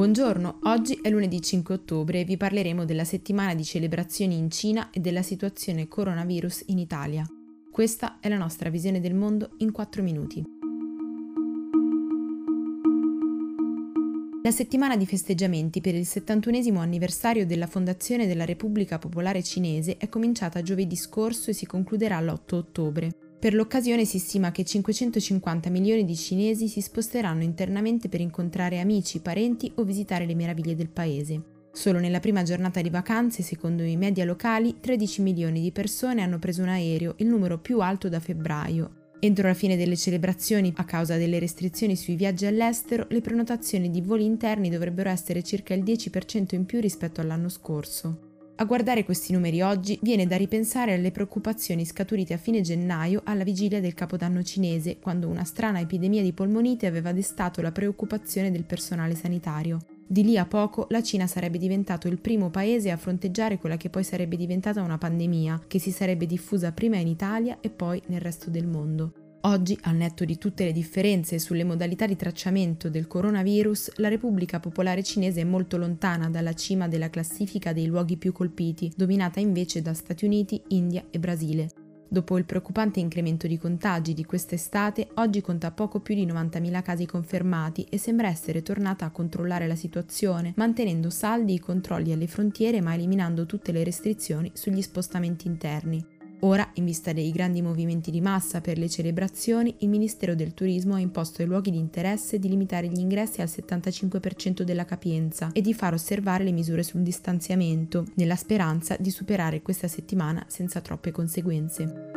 Buongiorno, oggi è lunedì 5 ottobre e vi parleremo della settimana di celebrazioni in Cina e della situazione coronavirus in Italia. Questa è la nostra visione del mondo in 4 minuti. La settimana di festeggiamenti per il 71 anniversario della fondazione della Repubblica Popolare Cinese è cominciata giovedì scorso e si concluderà l'8 ottobre. Per l'occasione si stima che 550 milioni di cinesi si sposteranno internamente per incontrare amici, parenti o visitare le meraviglie del paese. Solo nella prima giornata di vacanze, secondo i media locali, 13 milioni di persone hanno preso un aereo, il numero più alto da febbraio. Entro la fine delle celebrazioni, a causa delle restrizioni sui viaggi all'estero, le prenotazioni di voli interni dovrebbero essere circa il 10% in più rispetto all'anno scorso. A guardare questi numeri oggi viene da ripensare alle preoccupazioni scaturite a fine gennaio alla vigilia del Capodanno cinese, quando una strana epidemia di polmonite aveva destato la preoccupazione del personale sanitario. Di lì a poco la Cina sarebbe diventato il primo paese a fronteggiare quella che poi sarebbe diventata una pandemia, che si sarebbe diffusa prima in Italia e poi nel resto del mondo. Oggi, al netto di tutte le differenze sulle modalità di tracciamento del coronavirus, la Repubblica Popolare Cinese è molto lontana dalla cima della classifica dei luoghi più colpiti, dominata invece da Stati Uniti, India e Brasile. Dopo il preoccupante incremento di contagi di quest'estate, oggi conta poco più di 90.000 casi confermati e sembra essere tornata a controllare la situazione, mantenendo saldi i controlli alle frontiere ma eliminando tutte le restrizioni sugli spostamenti interni. Ora, in vista dei grandi movimenti di massa per le celebrazioni, il Ministero del Turismo ha imposto ai luoghi di interesse di limitare gli ingressi al 75% della capienza e di far osservare le misure sul distanziamento, nella speranza di superare questa settimana senza troppe conseguenze.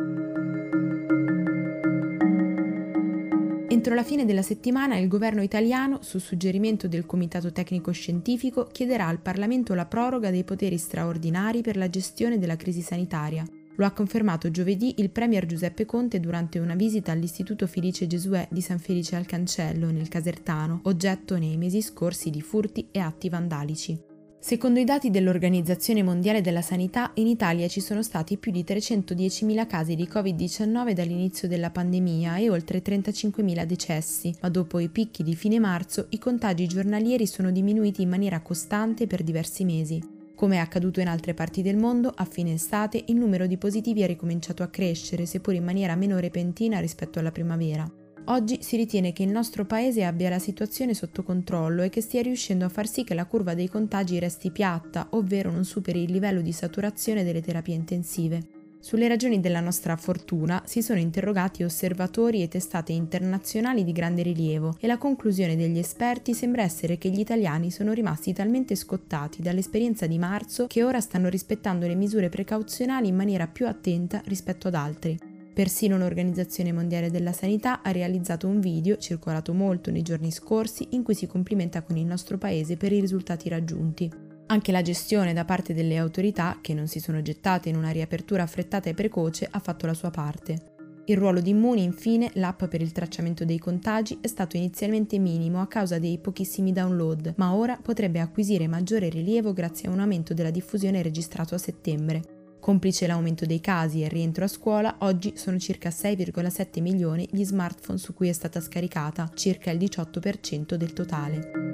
Entro la fine della settimana il governo italiano, su suggerimento del Comitato Tecnico Scientifico, chiederà al Parlamento la proroga dei poteri straordinari per la gestione della crisi sanitaria. Lo ha confermato giovedì il Premier Giuseppe Conte durante una visita all'Istituto Felice Gesuè di San Felice al Cancello, nel Casertano, oggetto nei mesi scorsi di furti e atti vandalici. Secondo i dati dell'Organizzazione Mondiale della Sanità, in Italia ci sono stati più di 310.000 casi di Covid-19 dall'inizio della pandemia e oltre 35.000 decessi, ma dopo i picchi di fine marzo i contagi giornalieri sono diminuiti in maniera costante per diversi mesi. Come è accaduto in altre parti del mondo, a fine estate il numero di positivi è ricominciato a crescere, seppur in maniera meno repentina rispetto alla primavera. Oggi si ritiene che il nostro paese abbia la situazione sotto controllo e che stia riuscendo a far sì che la curva dei contagi resti piatta, ovvero non superi il livello di saturazione delle terapie intensive. Sulle ragioni della nostra fortuna si sono interrogati osservatori e testate internazionali di grande rilievo e la conclusione degli esperti sembra essere che gli italiani sono rimasti talmente scottati dall'esperienza di marzo che ora stanno rispettando le misure precauzionali in maniera più attenta rispetto ad altri. Persino l'Organizzazione Mondiale della Sanità ha realizzato un video, circolato molto nei giorni scorsi, in cui si complimenta con il nostro paese per i risultati raggiunti. Anche la gestione da parte delle autorità, che non si sono gettate in una riapertura affrettata e precoce, ha fatto la sua parte. Il ruolo di Immuni, infine, l'app per il tracciamento dei contagi, è stato inizialmente minimo a causa dei pochissimi download, ma ora potrebbe acquisire maggiore rilievo grazie a un aumento della diffusione registrato a settembre. Complice l'aumento dei casi e il rientro a scuola, oggi sono circa 6,7 milioni gli smartphone su cui è stata scaricata, circa il 18% del totale.